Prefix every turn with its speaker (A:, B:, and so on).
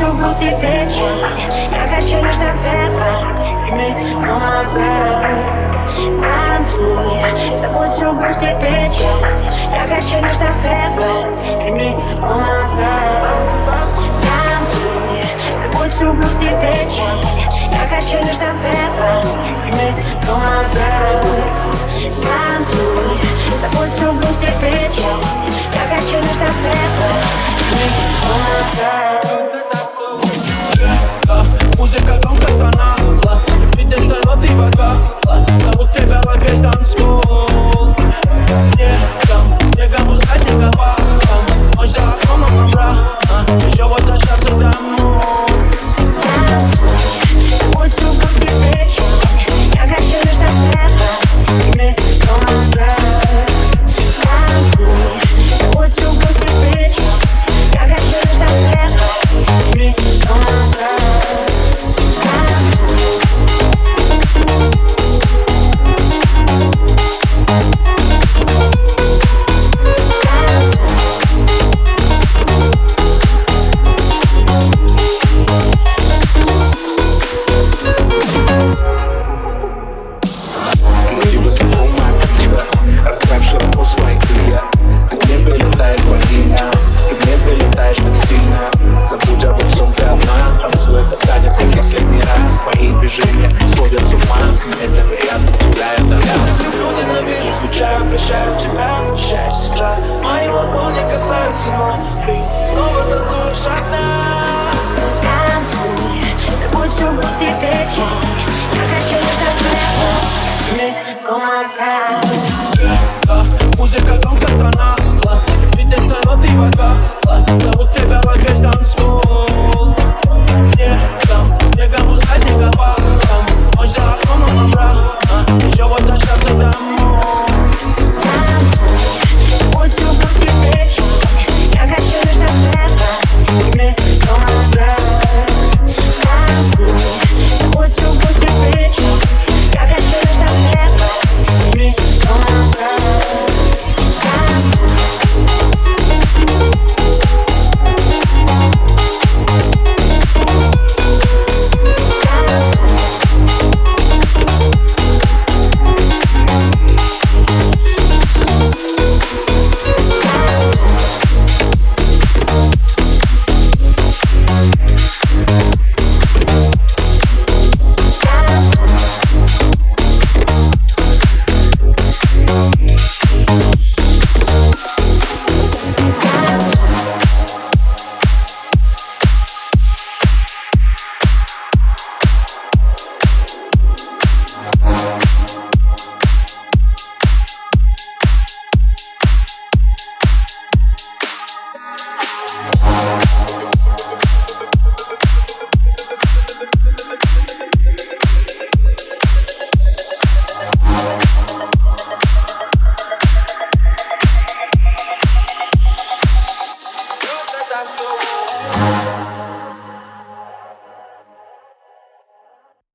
A: хочу грусть и печаль Я хочу лишь называть Дни, но Танцуй, забудь всю грусть и Я хочу лишь называть Дни, но Танцуй, забудь всю грусть и Я хочу лишь называть Дни, но Танцуй, забудь всю грусть и Я хочу лишь называть Дни, но
B: Música é com katana Обещай всегда Мои ладони касаются но Ты снова танцуешь одна.